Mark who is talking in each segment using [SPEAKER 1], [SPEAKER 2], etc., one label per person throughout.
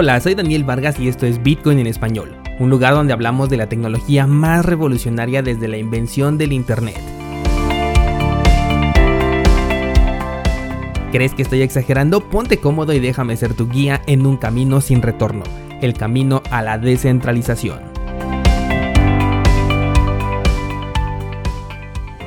[SPEAKER 1] Hola, soy Daniel Vargas y esto es Bitcoin en español, un lugar donde hablamos de la tecnología más revolucionaria desde la invención del Internet. ¿Crees que estoy exagerando? Ponte cómodo y déjame ser tu guía en un camino sin retorno, el camino a la descentralización.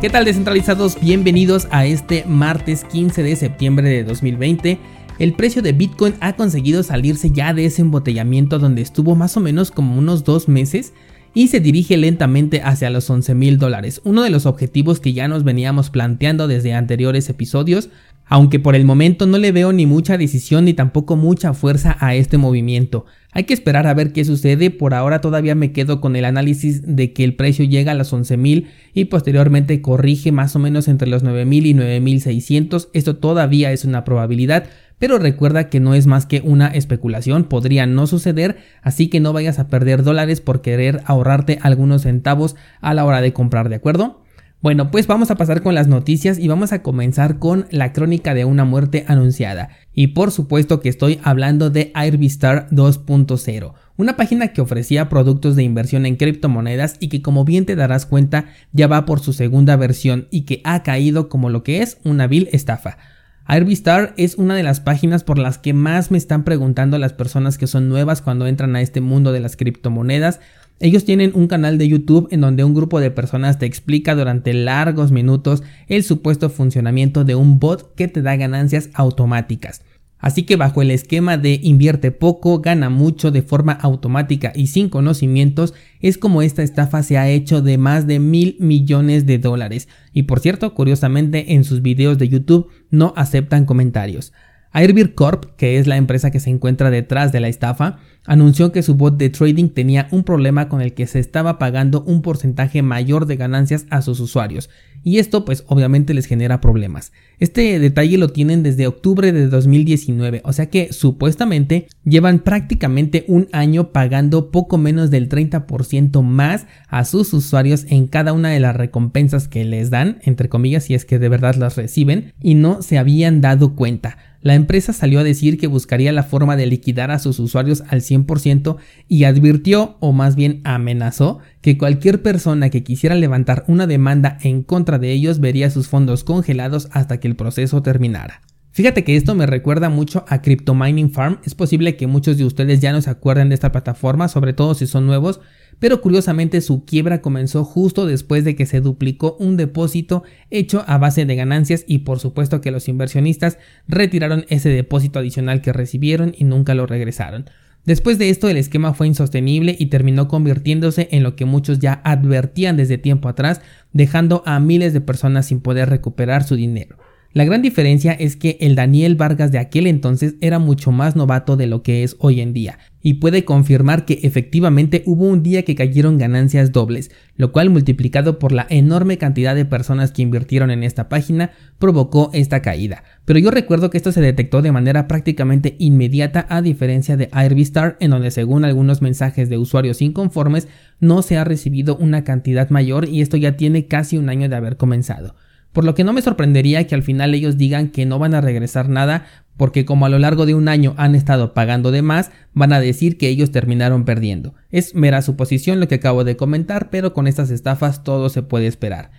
[SPEAKER 1] ¿Qué tal descentralizados? Bienvenidos a este martes 15 de septiembre de 2020 el precio de Bitcoin ha conseguido salirse ya de ese embotellamiento donde estuvo más o menos como unos dos meses y se dirige lentamente hacia los 11 mil dólares, uno de los objetivos que ya nos veníamos planteando desde anteriores episodios, aunque por el momento no le veo ni mucha decisión ni tampoco mucha fuerza a este movimiento. Hay que esperar a ver qué sucede, por ahora todavía me quedo con el análisis de que el precio llega a los 11.000 y posteriormente corrige más o menos entre los 9.000 y 9.600, esto todavía es una probabilidad, pero recuerda que no es más que una especulación, podría no suceder, así que no vayas a perder dólares por querer ahorrarte algunos centavos a la hora de comprar, ¿de acuerdo? Bueno, pues vamos a pasar con las noticias y vamos a comenzar con la crónica de una muerte anunciada. Y por supuesto que estoy hablando de Airbistar 2.0, una página que ofrecía productos de inversión en criptomonedas y que como bien te darás cuenta ya va por su segunda versión y que ha caído como lo que es una vil estafa. Airbistar es una de las páginas por las que más me están preguntando las personas que son nuevas cuando entran a este mundo de las criptomonedas. Ellos tienen un canal de YouTube en donde un grupo de personas te explica durante largos minutos el supuesto funcionamiento de un bot que te da ganancias automáticas. Así que bajo el esquema de invierte poco, gana mucho de forma automática y sin conocimientos, es como esta estafa se ha hecho de más de mil millones de dólares. Y por cierto, curiosamente en sus videos de YouTube no aceptan comentarios. Airbir Corp, que es la empresa que se encuentra detrás de la estafa, anunció que su bot de trading tenía un problema con el que se estaba pagando un porcentaje mayor de ganancias a sus usuarios, y esto pues obviamente les genera problemas. Este detalle lo tienen desde octubre de 2019, o sea que supuestamente llevan prácticamente un año pagando poco menos del 30% más a sus usuarios en cada una de las recompensas que les dan, entre comillas, si es que de verdad las reciben, y no se habían dado cuenta. La empresa salió a decir que buscaría la forma de liquidar a sus usuarios al 100% y advirtió, o más bien amenazó, que cualquier persona que quisiera levantar una demanda en contra de ellos vería sus fondos congelados hasta que el proceso terminara. Fíjate que esto me recuerda mucho a Crypto Mining Farm. Es posible que muchos de ustedes ya no se acuerden de esta plataforma, sobre todo si son nuevos, pero curiosamente su quiebra comenzó justo después de que se duplicó un depósito hecho a base de ganancias y por supuesto que los inversionistas retiraron ese depósito adicional que recibieron y nunca lo regresaron. Después de esto el esquema fue insostenible y terminó convirtiéndose en lo que muchos ya advertían desde tiempo atrás, dejando a miles de personas sin poder recuperar su dinero. La gran diferencia es que el Daniel Vargas de aquel entonces era mucho más novato de lo que es hoy en día, y puede confirmar que efectivamente hubo un día que cayeron ganancias dobles, lo cual multiplicado por la enorme cantidad de personas que invirtieron en esta página provocó esta caída. Pero yo recuerdo que esto se detectó de manera prácticamente inmediata a diferencia de Airbistar en donde según algunos mensajes de usuarios inconformes no se ha recibido una cantidad mayor y esto ya tiene casi un año de haber comenzado. Por lo que no me sorprendería que al final ellos digan que no van a regresar nada porque como a lo largo de un año han estado pagando de más, van a decir que ellos terminaron perdiendo. Es mera suposición lo que acabo de comentar, pero con estas estafas todo se puede esperar.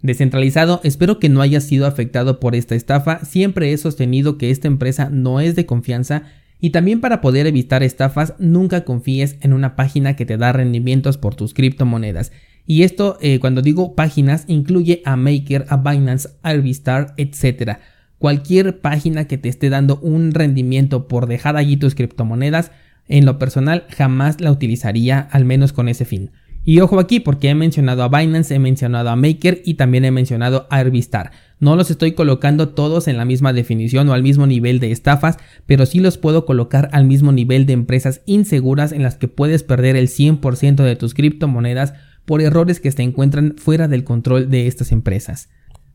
[SPEAKER 1] Descentralizado, espero que no haya sido afectado por esta estafa, siempre he sostenido que esta empresa no es de confianza y también para poder evitar estafas nunca confíes en una página que te da rendimientos por tus criptomonedas. Y esto, eh, cuando digo páginas, incluye a Maker, a Binance, Arbistar, etc. Cualquier página que te esté dando un rendimiento por dejar allí tus criptomonedas, en lo personal jamás la utilizaría, al menos con ese fin. Y ojo aquí porque he mencionado a Binance, he mencionado a Maker y también he mencionado a Arbistar. No los estoy colocando todos en la misma definición o al mismo nivel de estafas, pero sí los puedo colocar al mismo nivel de empresas inseguras en las que puedes perder el 100% de tus criptomonedas por errores que se encuentran fuera del control de estas empresas.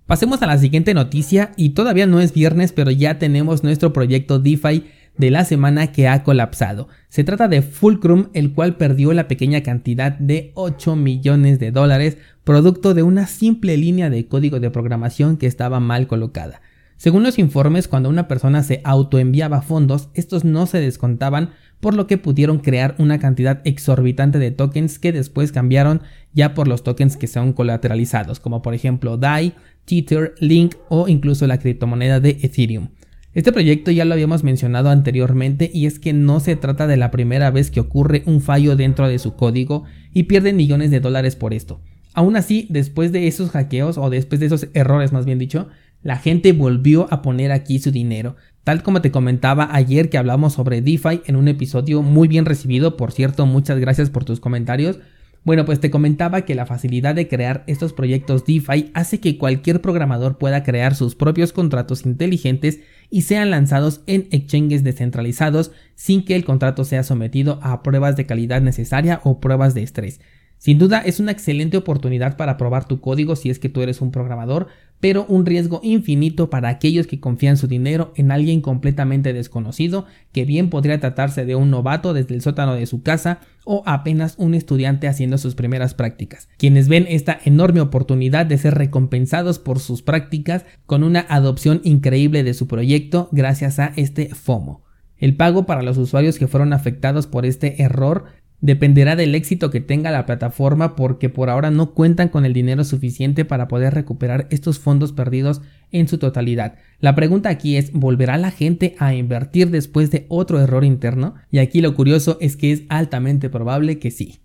[SPEAKER 1] Pasemos a la siguiente noticia y todavía no es viernes pero ya tenemos nuestro proyecto DeFi de la semana que ha colapsado. Se trata de Fulcrum, el cual perdió la pequeña cantidad de 8 millones de dólares producto de una simple línea de código de programación que estaba mal colocada. Según los informes, cuando una persona se autoenviaba fondos, estos no se descontaban, por lo que pudieron crear una cantidad exorbitante de tokens que después cambiaron ya por los tokens que son colateralizados, como por ejemplo DAI, Tether, Link o incluso la criptomoneda de Ethereum. Este proyecto ya lo habíamos mencionado anteriormente y es que no se trata de la primera vez que ocurre un fallo dentro de su código y pierden millones de dólares por esto. Aún así, después de esos hackeos o después de esos errores más bien dicho, la gente volvió a poner aquí su dinero, tal como te comentaba ayer que hablamos sobre DeFi en un episodio muy bien recibido, por cierto, muchas gracias por tus comentarios. Bueno, pues te comentaba que la facilidad de crear estos proyectos DeFi hace que cualquier programador pueda crear sus propios contratos inteligentes y sean lanzados en exchanges descentralizados sin que el contrato sea sometido a pruebas de calidad necesaria o pruebas de estrés. Sin duda es una excelente oportunidad para probar tu código si es que tú eres un programador, pero un riesgo infinito para aquellos que confían su dinero en alguien completamente desconocido, que bien podría tratarse de un novato desde el sótano de su casa o apenas un estudiante haciendo sus primeras prácticas, quienes ven esta enorme oportunidad de ser recompensados por sus prácticas con una adopción increíble de su proyecto gracias a este FOMO. El pago para los usuarios que fueron afectados por este error Dependerá del éxito que tenga la plataforma porque por ahora no cuentan con el dinero suficiente para poder recuperar estos fondos perdidos en su totalidad. La pregunta aquí es, ¿volverá la gente a invertir después de otro error interno? Y aquí lo curioso es que es altamente probable que sí.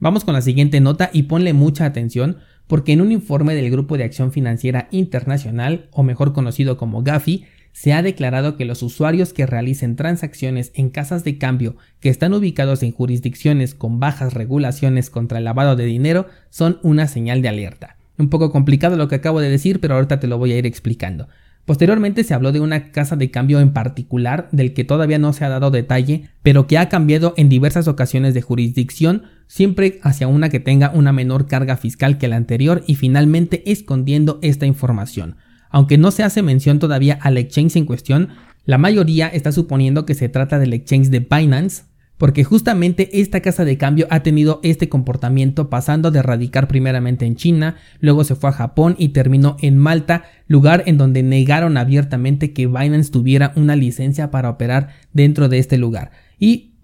[SPEAKER 1] Vamos con la siguiente nota y ponle mucha atención porque en un informe del Grupo de Acción Financiera Internacional, o mejor conocido como GAFI, se ha declarado que los usuarios que realicen transacciones en casas de cambio que están ubicados en jurisdicciones con bajas regulaciones contra el lavado de dinero son una señal de alerta. Un poco complicado lo que acabo de decir, pero ahorita te lo voy a ir explicando. Posteriormente se habló de una casa de cambio en particular del que todavía no se ha dado detalle, pero que ha cambiado en diversas ocasiones de jurisdicción, siempre hacia una que tenga una menor carga fiscal que la anterior y finalmente escondiendo esta información. Aunque no se hace mención todavía al exchange en cuestión, la mayoría está suponiendo que se trata del exchange de Binance, porque justamente esta casa de cambio ha tenido este comportamiento pasando de radicar primeramente en China, luego se fue a Japón y terminó en Malta, lugar en donde negaron abiertamente que Binance tuviera una licencia para operar dentro de este lugar.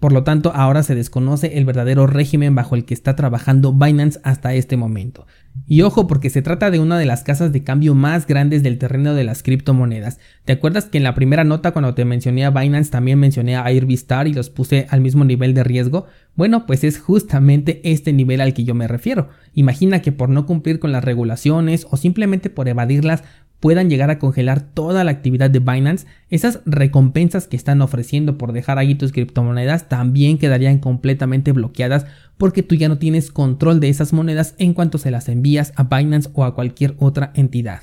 [SPEAKER 1] Por lo tanto, ahora se desconoce el verdadero régimen bajo el que está trabajando Binance hasta este momento. Y ojo porque se trata de una de las casas de cambio más grandes del terreno de las criptomonedas. ¿Te acuerdas que en la primera nota cuando te mencioné a Binance también mencioné a Airbnb y los puse al mismo nivel de riesgo? Bueno, pues es justamente este nivel al que yo me refiero. Imagina que por no cumplir con las regulaciones o simplemente por evadirlas puedan llegar a congelar toda la actividad de Binance, esas recompensas que están ofreciendo por dejar ahí tus criptomonedas también quedarían completamente bloqueadas porque tú ya no tienes control de esas monedas en cuanto se las envías a Binance o a cualquier otra entidad.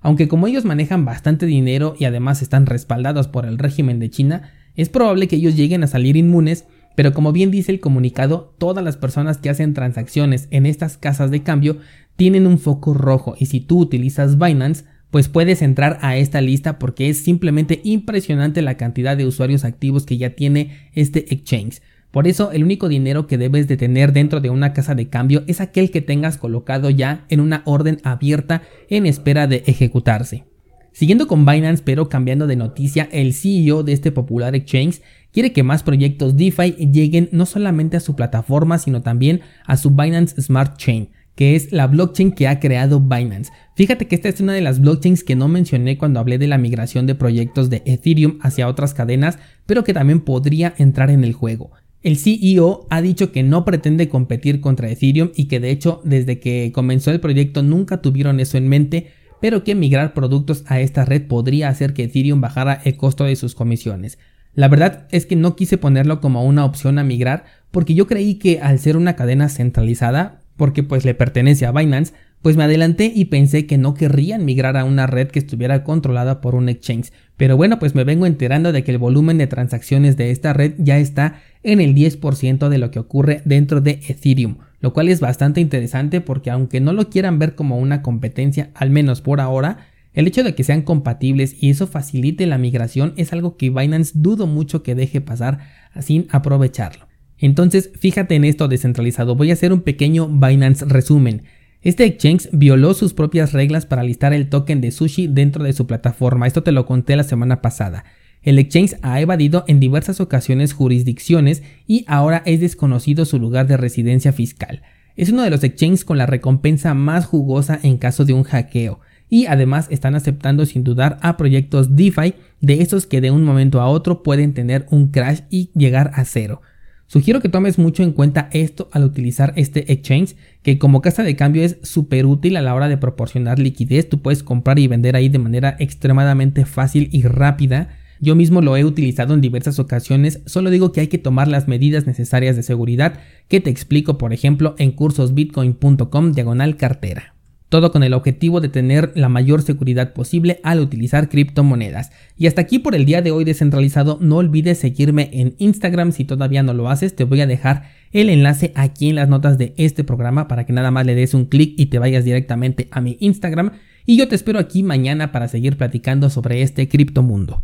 [SPEAKER 1] Aunque como ellos manejan bastante dinero y además están respaldados por el régimen de China, es probable que ellos lleguen a salir inmunes, pero como bien dice el comunicado, todas las personas que hacen transacciones en estas casas de cambio tienen un foco rojo y si tú utilizas Binance, pues puedes entrar a esta lista porque es simplemente impresionante la cantidad de usuarios activos que ya tiene este exchange. Por eso el único dinero que debes de tener dentro de una casa de cambio es aquel que tengas colocado ya en una orden abierta en espera de ejecutarse. Siguiendo con Binance pero cambiando de noticia, el CEO de este popular exchange quiere que más proyectos DeFi lleguen no solamente a su plataforma sino también a su Binance Smart Chain que es la blockchain que ha creado Binance. Fíjate que esta es una de las blockchains que no mencioné cuando hablé de la migración de proyectos de Ethereum hacia otras cadenas, pero que también podría entrar en el juego. El CEO ha dicho que no pretende competir contra Ethereum y que de hecho desde que comenzó el proyecto nunca tuvieron eso en mente, pero que migrar productos a esta red podría hacer que Ethereum bajara el costo de sus comisiones. La verdad es que no quise ponerlo como una opción a migrar porque yo creí que al ser una cadena centralizada porque pues le pertenece a Binance, pues me adelanté y pensé que no querrían migrar a una red que estuviera controlada por un exchange. Pero bueno, pues me vengo enterando de que el volumen de transacciones de esta red ya está en el 10% de lo que ocurre dentro de Ethereum, lo cual es bastante interesante porque aunque no lo quieran ver como una competencia, al menos por ahora, el hecho de que sean compatibles y eso facilite la migración es algo que Binance dudo mucho que deje pasar sin aprovecharlo. Entonces, fíjate en esto descentralizado. Voy a hacer un pequeño Binance resumen. Este exchange violó sus propias reglas para listar el token de sushi dentro de su plataforma. Esto te lo conté la semana pasada. El exchange ha evadido en diversas ocasiones jurisdicciones y ahora es desconocido su lugar de residencia fiscal. Es uno de los exchanges con la recompensa más jugosa en caso de un hackeo y además están aceptando sin dudar a proyectos DeFi de esos que de un momento a otro pueden tener un crash y llegar a cero. Sugiero que tomes mucho en cuenta esto al utilizar este exchange, que como casa de cambio es súper útil a la hora de proporcionar liquidez. Tú puedes comprar y vender ahí de manera extremadamente fácil y rápida. Yo mismo lo he utilizado en diversas ocasiones, solo digo que hay que tomar las medidas necesarias de seguridad que te explico por ejemplo en cursosbitcoin.com diagonal cartera. Todo con el objetivo de tener la mayor seguridad posible al utilizar criptomonedas. Y hasta aquí por el día de hoy descentralizado. No olvides seguirme en Instagram si todavía no lo haces. Te voy a dejar el enlace aquí en las notas de este programa para que nada más le des un clic y te vayas directamente a mi Instagram. Y yo te espero aquí mañana para seguir platicando sobre este criptomundo.